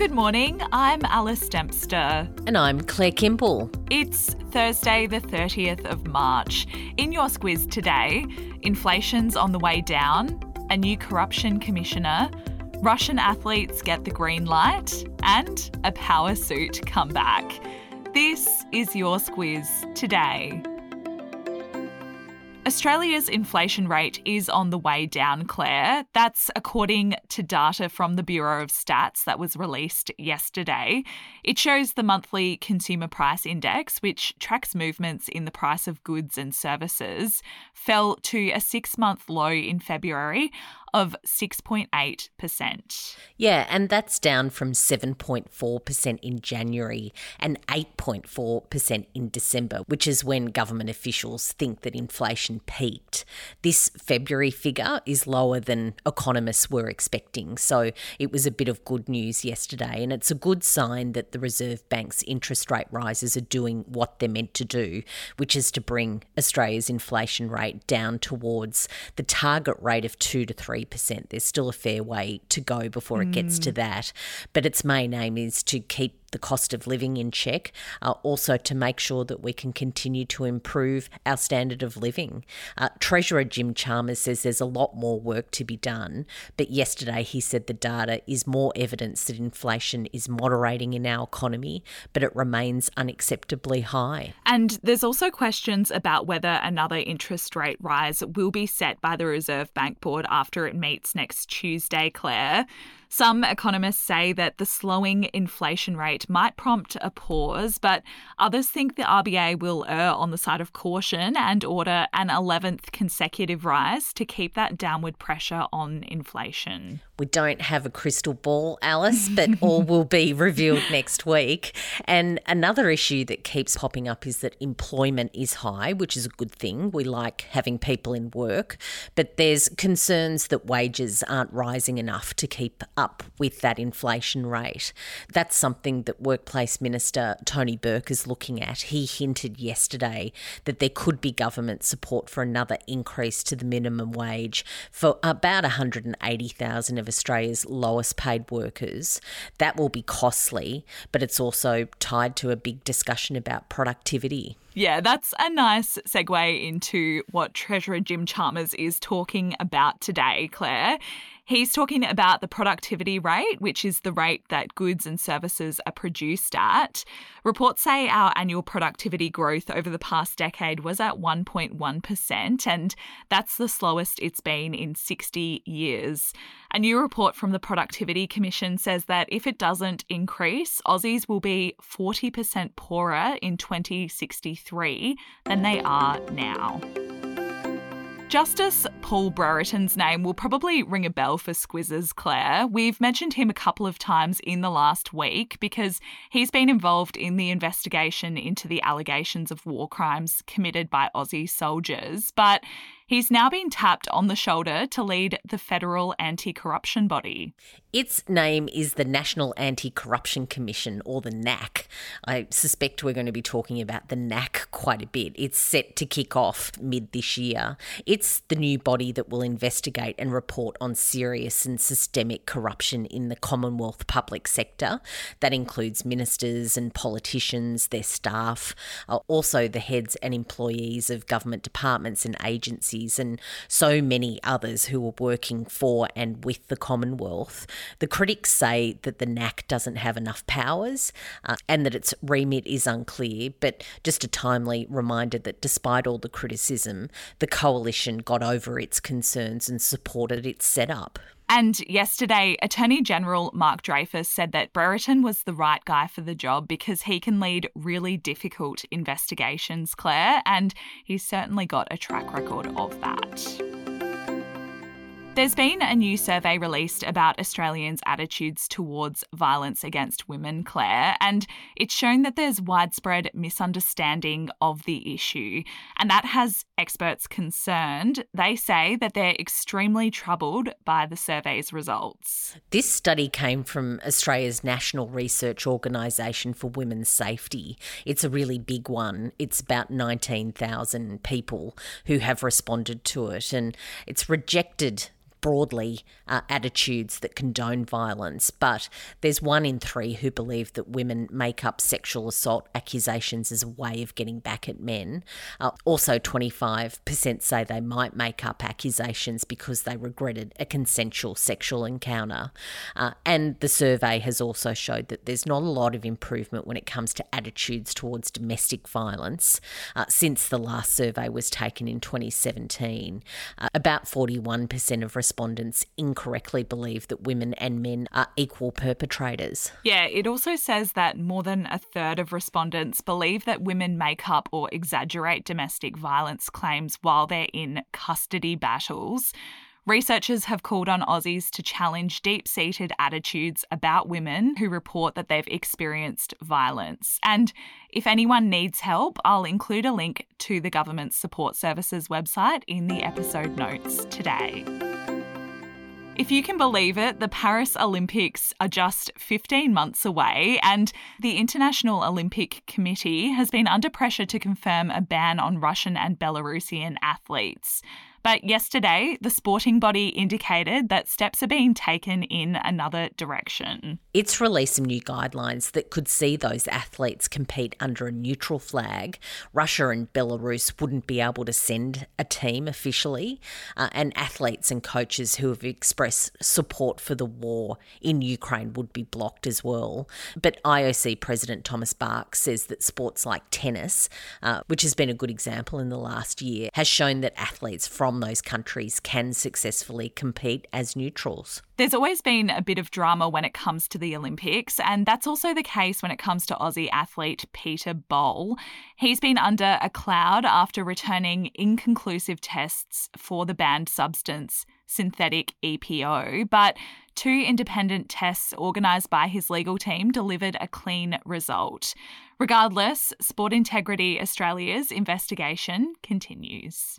Good morning, I'm Alice Dempster. And I'm Claire Kimball. It's Thursday, the 30th of March. In your squiz today, inflation's on the way down, a new corruption commissioner, Russian athletes get the green light, and a power suit come back. This is your squiz today. Australia's inflation rate is on the way down, Claire. That's according to data from the Bureau of Stats that was released yesterday. It shows the monthly consumer price index, which tracks movements in the price of goods and services, fell to a six month low in February of 6.8%. Yeah, and that's down from 7.4% in January and 8.4% in December, which is when government officials think that inflation peaked. This February figure is lower than economists were expecting, so it was a bit of good news yesterday, and it's a good sign that the Reserve Bank's interest rate rises are doing what they're meant to do, which is to bring Australia's inflation rate down towards the target rate of 2 to 3 3%. There's still a fair way to go before mm. it gets to mm. that. But its main aim is to keep the cost of living in check, uh, also to make sure that we can continue to improve our standard of living. Uh, Treasurer Jim Chalmers says there's a lot more work to be done, but yesterday he said the data is more evidence that inflation is moderating in our economy, but it remains unacceptably high. And there's also questions about whether another interest rate rise will be set by the Reserve Bank Board after it meets next Tuesday, Claire. Some economists say that the slowing inflation rate might prompt a pause, but others think the RBA will err on the side of caution and order an 11th consecutive rise to keep that downward pressure on inflation. We don't have a crystal ball, Alice, but all will be revealed next week. And another issue that keeps popping up is that employment is high, which is a good thing. We like having people in work, but there's concerns that wages aren't rising enough to keep up with that inflation rate. That's something that Workplace Minister Tony Burke is looking at. He hinted yesterday that there could be government support for another increase to the minimum wage for about 180,000 of Australia's lowest paid workers. That will be costly, but it's also tied to a big discussion about productivity. Yeah, that's a nice segue into what Treasurer Jim Chalmers is talking about today, Claire. He's talking about the productivity rate, which is the rate that goods and services are produced at. Reports say our annual productivity growth over the past decade was at 1.1%, and that's the slowest it's been in 60 years. A new report from the Productivity Commission says that if it doesn't increase, Aussies will be 40% poorer in 2063 than they are now. Justice Paul Brereton's name will probably ring a bell for Squizzes, Claire. We've mentioned him a couple of times in the last week because he's been involved in the investigation into the allegations of war crimes committed by Aussie soldiers. But He's now been tapped on the shoulder to lead the federal anti corruption body. Its name is the National Anti Corruption Commission, or the NAC. I suspect we're going to be talking about the NAC quite a bit. It's set to kick off mid this year. It's the new body that will investigate and report on serious and systemic corruption in the Commonwealth public sector. That includes ministers and politicians, their staff, uh, also the heads and employees of government departments and agencies and so many others who are working for and with the Commonwealth. The critics say that the NAC doesn't have enough powers uh, and that its remit is unclear, but just a timely reminder that despite all the criticism, the coalition got over its concerns and supported its setup. And yesterday, Attorney General Mark Dreyfus said that Brereton was the right guy for the job because he can lead really difficult investigations, Claire, and he's certainly got a track record of that. There's been a new survey released about Australians' attitudes towards violence against women, Claire, and it's shown that there's widespread misunderstanding of the issue. And that has experts concerned. They say that they're extremely troubled by the survey's results. This study came from Australia's National Research Organisation for Women's Safety. It's a really big one. It's about 19,000 people who have responded to it, and it's rejected broadly uh, attitudes that condone violence, but there's one in three who believe that women make up sexual assault accusations as a way of getting back at men. Uh, also, 25% say they might make up accusations because they regretted a consensual sexual encounter. Uh, and the survey has also showed that there's not a lot of improvement when it comes to attitudes towards domestic violence uh, since the last survey was taken in 2017. Uh, about 41% of respondents incorrectly believe that women and men are equal perpetrators. Yeah, it also says that more than a third of respondents believe that women make up or exaggerate domestic violence claims while they're in custody battles. Researchers have called on Aussies to challenge deep seated attitudes about women who report that they've experienced violence. And if anyone needs help, I'll include a link to the Government Support Services website in the episode notes today. If you can believe it, the Paris Olympics are just 15 months away, and the International Olympic Committee has been under pressure to confirm a ban on Russian and Belarusian athletes. But yesterday, the sporting body indicated that steps are being taken in another direction. It's released some new guidelines that could see those athletes compete under a neutral flag. Russia and Belarus wouldn't be able to send a team officially, uh, and athletes and coaches who have expressed support for the war in Ukraine would be blocked as well. But IOC President Thomas Bach says that sports like tennis, uh, which has been a good example in the last year, has shown that athletes from from those countries can successfully compete as neutrals. There's always been a bit of drama when it comes to the Olympics, and that's also the case when it comes to Aussie athlete Peter Bol. He's been under a cloud after returning inconclusive tests for the banned substance synthetic EPO, but two independent tests organised by his legal team delivered a clean result. Regardless, Sport Integrity Australia's investigation continues.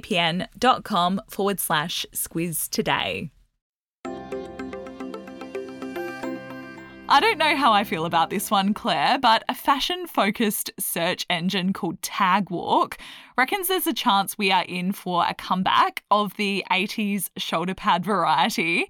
nordvpn.com forward slash squiz today. I don't know how I feel about this one, Claire, but a fashion focused search engine called Tagwalk reckons there's a chance we are in for a comeback of the 80s shoulder pad variety.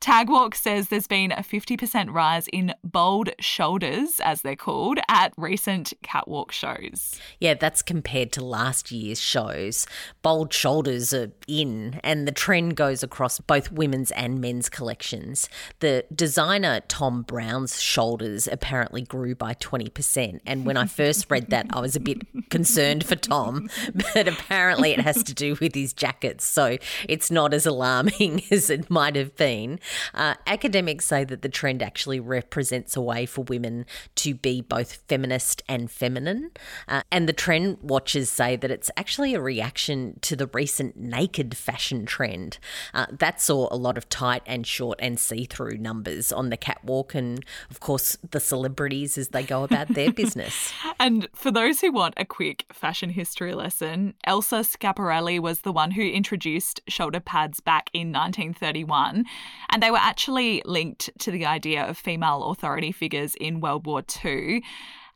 Tagwalk says there's been a 50% rise in bold shoulders, as they're called, at recent catwalk shows. Yeah, that's compared to last year's shows. Bold shoulders are in, and the trend goes across both women's and men's collections. The designer Thom Browne's shoulders apparently grew by 20%. And when I first read that, I was a bit concerned for Thom, but apparently it has to do with his jackets. So it's not as alarming as it might have been. Uh, academics say that the trend actually represents a way for women to be both feminist and feminine. Uh, and the trend watchers say that it's actually a reaction to the recent naked fashion trend. Uh, that saw a lot of tight and short and see through numbers on the catwalk, and of course, the celebrities as they go about their business. And for those who want a quick fashion history lesson, Elsa Schiaparelli was the one who introduced shoulder pads back in 1931. And and they were actually linked to the idea of female authority figures in World War II.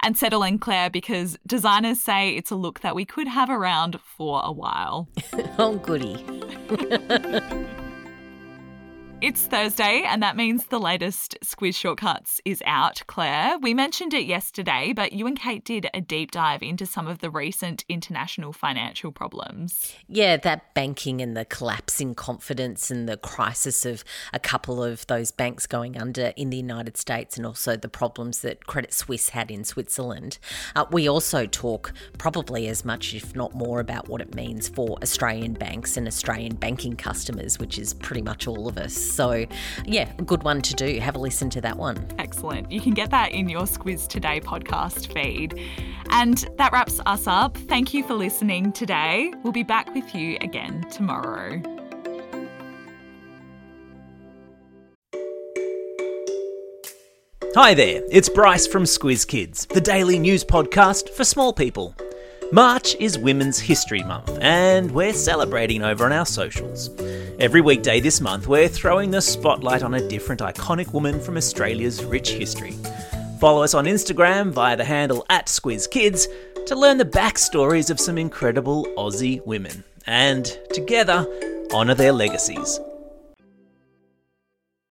And settle in, Claire, because designers say it's a look that we could have around for a while. oh, goody. It's Thursday, and that means the latest Squiz Shortcuts is out, Claire. We mentioned it yesterday, but you and Kate did a deep dive into some of the recent international financial problems. Yeah, that banking and the collapsing confidence and the crisis of a couple of those banks going under in the United States, and also the problems that Credit Suisse had in Switzerland. Uh, we also talk probably as much, if not more, about what it means for Australian banks and Australian banking customers, which is pretty much all of us. So, yeah, a good one to do. Have a listen to that one. Excellent. You can get that in your Squiz Today podcast feed. And that wraps us up. Thank you for listening today. We'll be back with you again tomorrow. Hi there, it's Bryce from Squiz Kids, the daily news podcast for small people. March is Women's History Month, and we're celebrating over on our socials. Every weekday this month, we're throwing the spotlight on a different iconic woman from Australia's rich history. Follow us on Instagram via the handle at SquizKids to learn the backstories of some incredible Aussie women, and together, honour their legacies.